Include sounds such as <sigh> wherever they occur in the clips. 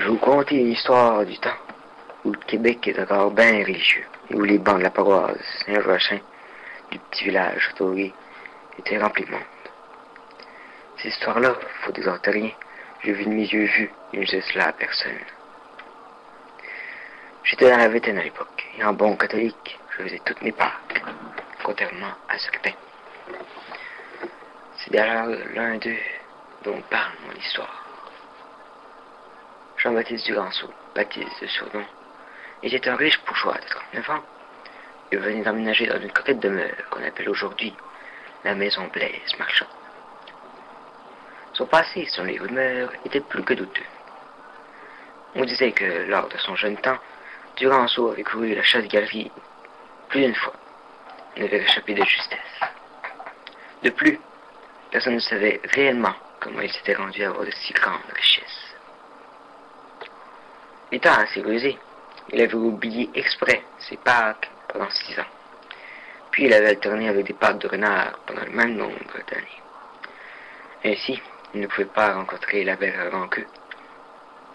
Je vous conter une histoire du temps où le Québec est encore bien religieux et où les bancs de la paroisse Saint-Joachim du petit village Châteauguay étaient remplis de monde. Cette histoire-là, faut des rien, j'ai vu de mes yeux vus et je cela à personne. J'étais dans la vingtaine à l'époque, et en bon catholique, je faisais toutes mes Pâques, contrairement à certains. C'est d'ailleurs l'un d'eux dont parle mon histoire. Jean-Baptiste Duganceau, Baptiste de surnom, était un riche bourgeois de 39 ans. Il venait d'emménager dans une coquette demeure qu'on appelle aujourd'hui la maison Blaise Marchand. Son passé, sur les rumeurs, était plus que douteux. On disait que, lors de son jeune temps, Duranceau avait couru la chasse-galerie plus d'une fois. Il avait échappé de justesse. De plus, personne ne savait réellement comment il s'était rendu à avoir de si grandes richesses. Étant assez rusé, il avait oublié exprès ses Pâques pendant six ans. Puis il avait alterné avec des Pâques de renard pendant le même nombre d'années. Ainsi, il ne pouvait pas rencontrer la belle avant que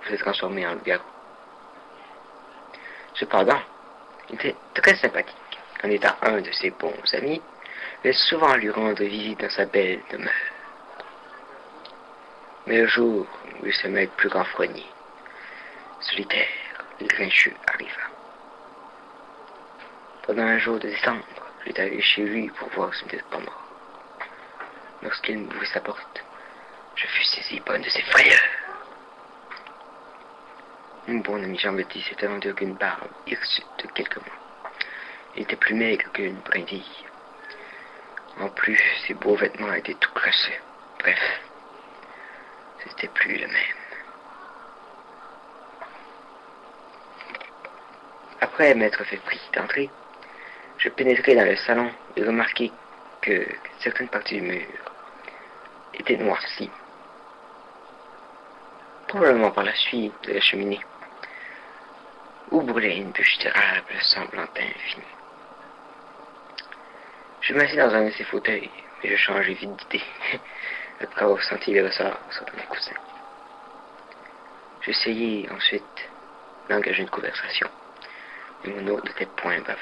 s'est transformé en loup-garou. Cependant, il était très sympathique. En étant un de ses bons amis, il souvent lui rendre visite dans sa belle demeure. Mais le jour où il se met plus renfrogné, solitaire, le grincheux arriva. Pendant un jour de décembre, j'étais allé chez lui pour voir s'il n'était pas mort. Lorsqu'il m'ouvrit sa porte, je fus saisi par une de ses frayeurs. Mon bon ami Jean-Baptiste était rendu qu'une barbe hirsute de quelques mois. Il était plus maigre qu'une brindille. En plus, ses beaux vêtements étaient tout crassés. Bref, c'était plus le même. Après m'être fait prix d'entrée, je pénétrai dans le salon et remarquai que certaines parties du mur étaient noircies. Probablement par la suite de la cheminée où brûlait une bûche durable semblant infinie. Je m'assis dans un de ces fauteuils, mais je changeai vite d'idée, <laughs> après avoir senti les ressorts sur mes coussins. J'essayai ensuite d'engager une conversation, mon hôte n'était point bavard.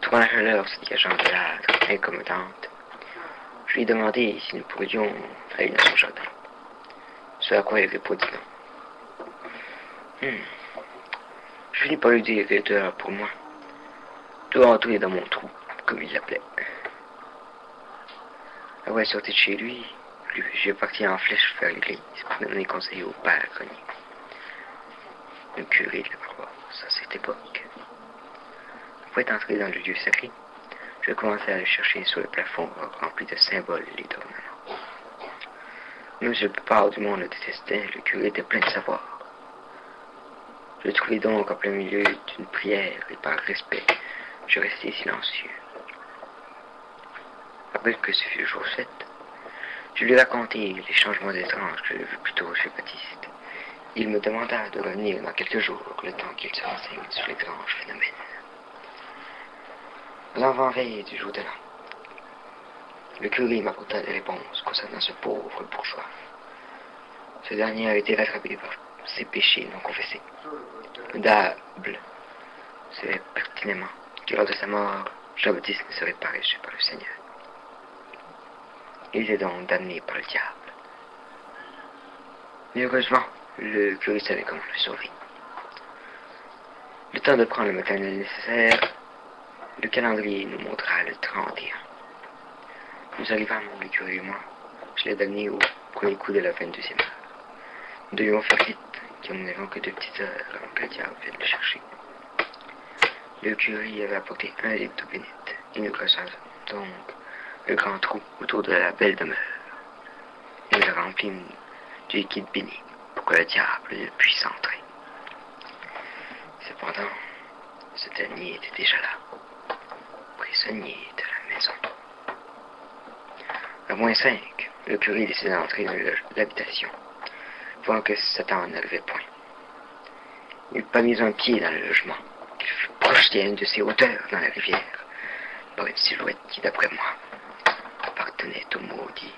Trouvant la chaleur se dégageant de l'âtre incommodante, je lui ai demandé si nous pourrions aller dans son jardin. Ce à quoi il répondit non. Hmm. Je finis par lui dire pour moi. Tout rentrer dans mon trou, comme il l'appelait. Après sorti de chez lui, j'ai parti en flèche vers l'église pour donner conseil au père Grenier. Le curé de la à cette époque. Après entré dans le lieu sacré, je commençais à le chercher sur le plafond rempli de symboles et d'ornements. Même si la plupart du monde le détestait, le curé était plein de savoir. Je trouvais donc en plein milieu d'une prière et par respect, je restai silencieux. Après que ce fut le jour 7, je lui racontai les changements étranges que j'avais vus plus tôt chez Baptiste. Il me demanda de revenir dans quelques jours, le temps qu'il se renseigne sur l'étrange phénomène. L'avant-veille du jour de l'an, le curé m'apporta des réponses concernant ce pauvre bourgeois. Ce dernier a été rattrapé par ses péchés non confessés. Dable c'est pertinemment que lors de sa mort, Jean-Baptiste ne serait pas reçu par le Seigneur. Il était donc damné par le diable. Mais heureusement, le curé savait comment le sauver. Le temps de prendre le matériel nécessaire, le calendrier nous montra le 31. Nous arrivâmes, le curé et moi, je l'ai damné au premier coup de la 22e heure. Nous devions faire vite, car nous n'avons que deux petites heures avant que le le chercher. Le curé avait apporté un litre d'eau bénite, et nous creusons donc un grand trou autour de la belle demeure. Nous le remplîmes du liquide béni que le diable ne puisse entrer. Cependant, ce dernier était déjà là, prisonnier de la maison. À moins cinq, le curé décida d'entrer dans l'habitation que Satan n'arrivait point. Il n'eut pas mis un pied dans le logement, qu'il fut projeté à une de ses hauteurs dans la rivière, par une silhouette qui, d'après moi, appartenait au maudit